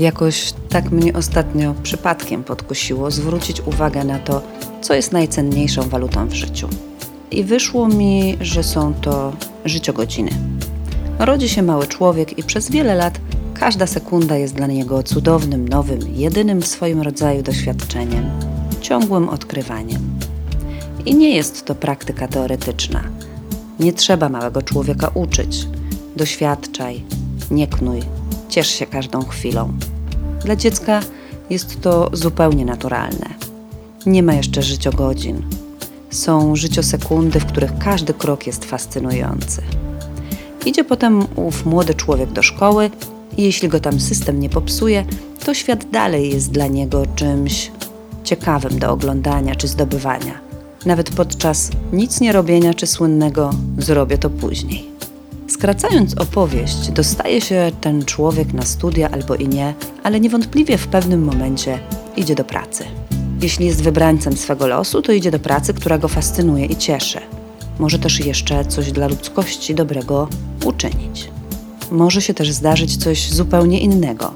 Jakoś tak mnie ostatnio przypadkiem podkusiło zwrócić uwagę na to, co jest najcenniejszą walutą w życiu. I wyszło mi, że są to życiogodziny. Rodzi się mały człowiek i przez wiele lat każda sekunda jest dla niego cudownym, nowym, jedynym w swoim rodzaju doświadczeniem, ciągłym odkrywaniem. I nie jest to praktyka teoretyczna. Nie trzeba małego człowieka uczyć. Doświadczaj, nie knuj, ciesz się każdą chwilą. Dla dziecka jest to zupełnie naturalne. Nie ma jeszcze życiogodzin. Są życiosekundy, w których każdy krok jest fascynujący. Idzie potem ów młody człowiek do szkoły i jeśli go tam system nie popsuje, to świat dalej jest dla niego czymś ciekawym do oglądania czy zdobywania. Nawet podczas nic nie robienia czy słynnego zrobię to później. Skracając opowieść, dostaje się ten człowiek na studia albo i nie, ale niewątpliwie w pewnym momencie idzie do pracy. Jeśli jest wybrańcem swego losu, to idzie do pracy, która go fascynuje i cieszy. Może też jeszcze coś dla ludzkości dobrego uczynić. Może się też zdarzyć coś zupełnie innego.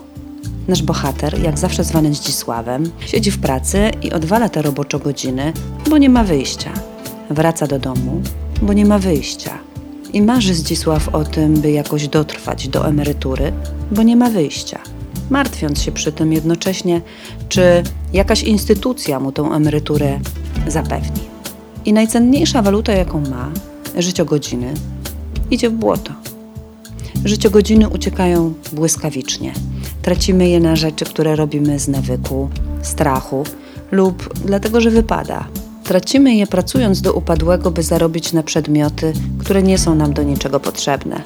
Nasz bohater, jak zawsze zwany Zdzisławem, siedzi w pracy i odwala te robocze godziny, bo nie ma wyjścia. Wraca do domu, bo nie ma wyjścia. I marzy Zdzisław o tym, by jakoś dotrwać do emerytury, bo nie ma wyjścia. Martwiąc się przy tym jednocześnie, czy jakaś instytucja mu tą emeryturę zapewni. I najcenniejsza waluta, jaką ma, życiogodziny, idzie w błoto. Życiogodziny uciekają błyskawicznie. Tracimy je na rzeczy, które robimy z nawyku, strachu lub dlatego, że wypada. Tracimy je pracując do upadłego, by zarobić na przedmioty, które nie są nam do niczego potrzebne.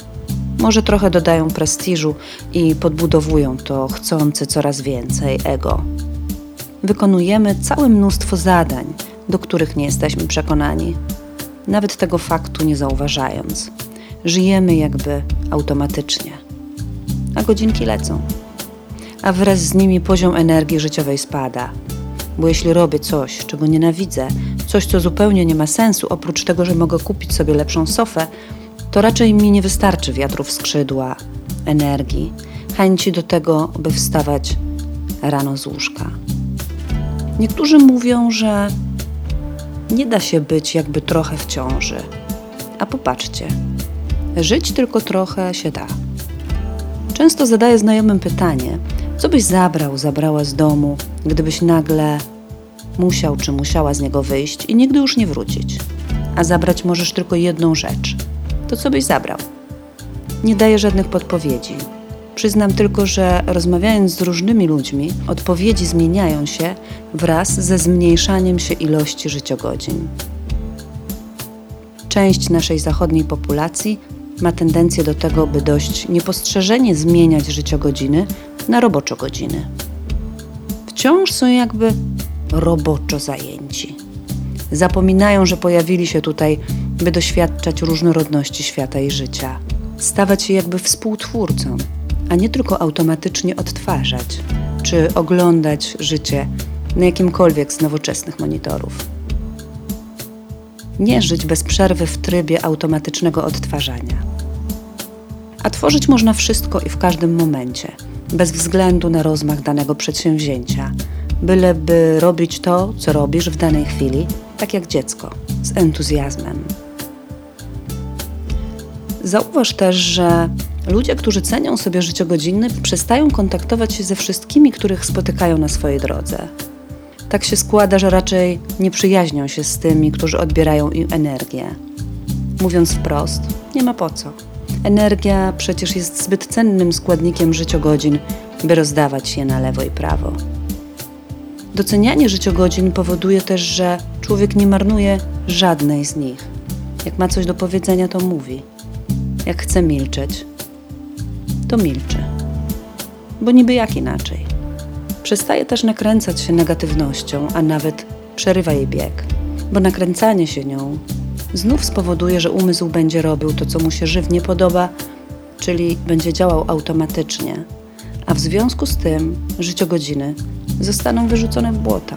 Może trochę dodają prestiżu i podbudowują to chcące coraz więcej ego. Wykonujemy całe mnóstwo zadań, do których nie jesteśmy przekonani, nawet tego faktu nie zauważając. Żyjemy jakby automatycznie, a godzinki lecą, a wraz z nimi poziom energii życiowej spada. Bo jeśli robię coś, czego nienawidzę, coś, co zupełnie nie ma sensu, oprócz tego, że mogę kupić sobie lepszą sofę, to raczej mi nie wystarczy wiatrów skrzydła, energii, chęci do tego, by wstawać rano z łóżka. Niektórzy mówią, że nie da się być jakby trochę w ciąży. A popatrzcie, żyć tylko trochę się da. Często zadaję znajomym pytanie, co byś zabrał, zabrała z domu, gdybyś nagle musiał czy musiała z niego wyjść i nigdy już nie wrócić. A zabrać możesz tylko jedną rzecz. To co byś zabrał? Nie daję żadnych podpowiedzi. Przyznam tylko, że rozmawiając z różnymi ludźmi, odpowiedzi zmieniają się wraz ze zmniejszaniem się ilości życiogodzin. Część naszej zachodniej populacji ma tendencję do tego, by dość niepostrzeżenie zmieniać życiogodziny na roboczo-godziny. Wciąż są jakby roboczo zajęci. Zapominają, że pojawili się tutaj, by doświadczać różnorodności świata i życia, stawać się jakby współtwórcą, a nie tylko automatycznie odtwarzać czy oglądać życie na jakimkolwiek z nowoczesnych monitorów. Nie żyć bez przerwy w trybie automatycznego odtwarzania. A tworzyć można wszystko i w każdym momencie, bez względu na rozmach danego przedsięwzięcia, byleby robić to, co robisz w danej chwili, tak jak dziecko, z entuzjazmem. Zauważ też, że ludzie, którzy cenią sobie życiogodziny, przestają kontaktować się ze wszystkimi, których spotykają na swojej drodze. Tak się składa, że raczej nie przyjaźnią się z tymi, którzy odbierają im energię. Mówiąc wprost, nie ma po co. Energia przecież jest zbyt cennym składnikiem życiogodzin, by rozdawać je na lewo i prawo. Docenianie życiogodzin powoduje też, że człowiek nie marnuje żadnej z nich. Jak ma coś do powiedzenia, to mówi. Jak chce milczeć, to milczy. Bo niby jak inaczej. Przestaje też nakręcać się negatywnością, a nawet przerywa jej bieg, bo nakręcanie się nią znów spowoduje, że umysł będzie robił to, co mu się żywnie podoba, czyli będzie działał automatycznie, a w związku z tym życiogodziny zostaną wyrzucone w błota.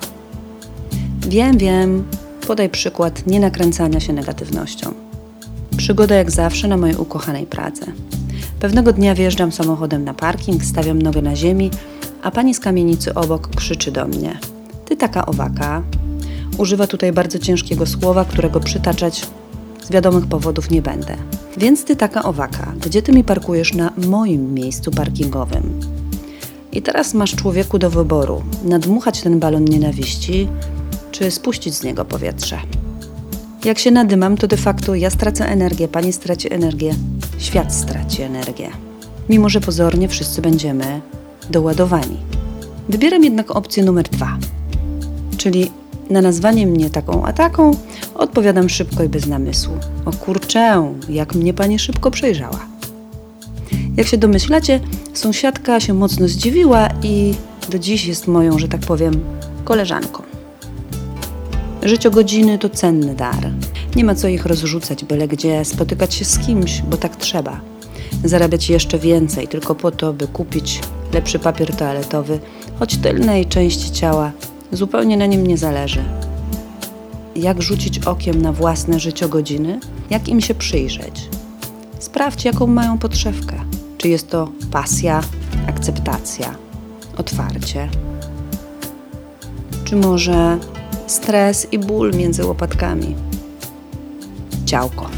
Wiem, wiem, podaj przykład nienakręcania się negatywnością. Przygoda jak zawsze na mojej ukochanej Pradze. Pewnego dnia wjeżdżam samochodem na parking, stawiam nogę na ziemi, a pani z kamienicy obok krzyczy do mnie: Ty taka owaka. Używa tutaj bardzo ciężkiego słowa, którego przytaczać z wiadomych powodów nie będę. Więc ty taka owaka, gdzie ty mi parkujesz na moim miejscu parkingowym? I teraz masz człowieku do wyboru: nadmuchać ten balon nienawiści, czy spuścić z niego powietrze. Jak się nadymam, to de facto ja stracę energię, pani straci energię, świat straci energię. Mimo, że pozornie wszyscy będziemy doładowani. Wybieram jednak opcję numer dwa, czyli na nazwanie mnie taką a taką odpowiadam szybko i bez namysłu. O kurczę, jak mnie pani szybko przejrzała. Jak się domyślacie, sąsiadka się mocno zdziwiła i do dziś jest moją, że tak powiem, koleżanką. Życiogodziny to cenny dar. Nie ma co ich rozrzucać byle gdzie, spotykać się z kimś, bo tak trzeba. Zarabiać jeszcze więcej tylko po to, by kupić lepszy papier toaletowy, choć tylnej części ciała zupełnie na nim nie zależy. Jak rzucić okiem na własne życiogodziny? Jak im się przyjrzeć? Sprawdź, jaką mają podszewkę. Czy jest to pasja, akceptacja, otwarcie? Czy może stres i ból między łopatkami? Ciałko.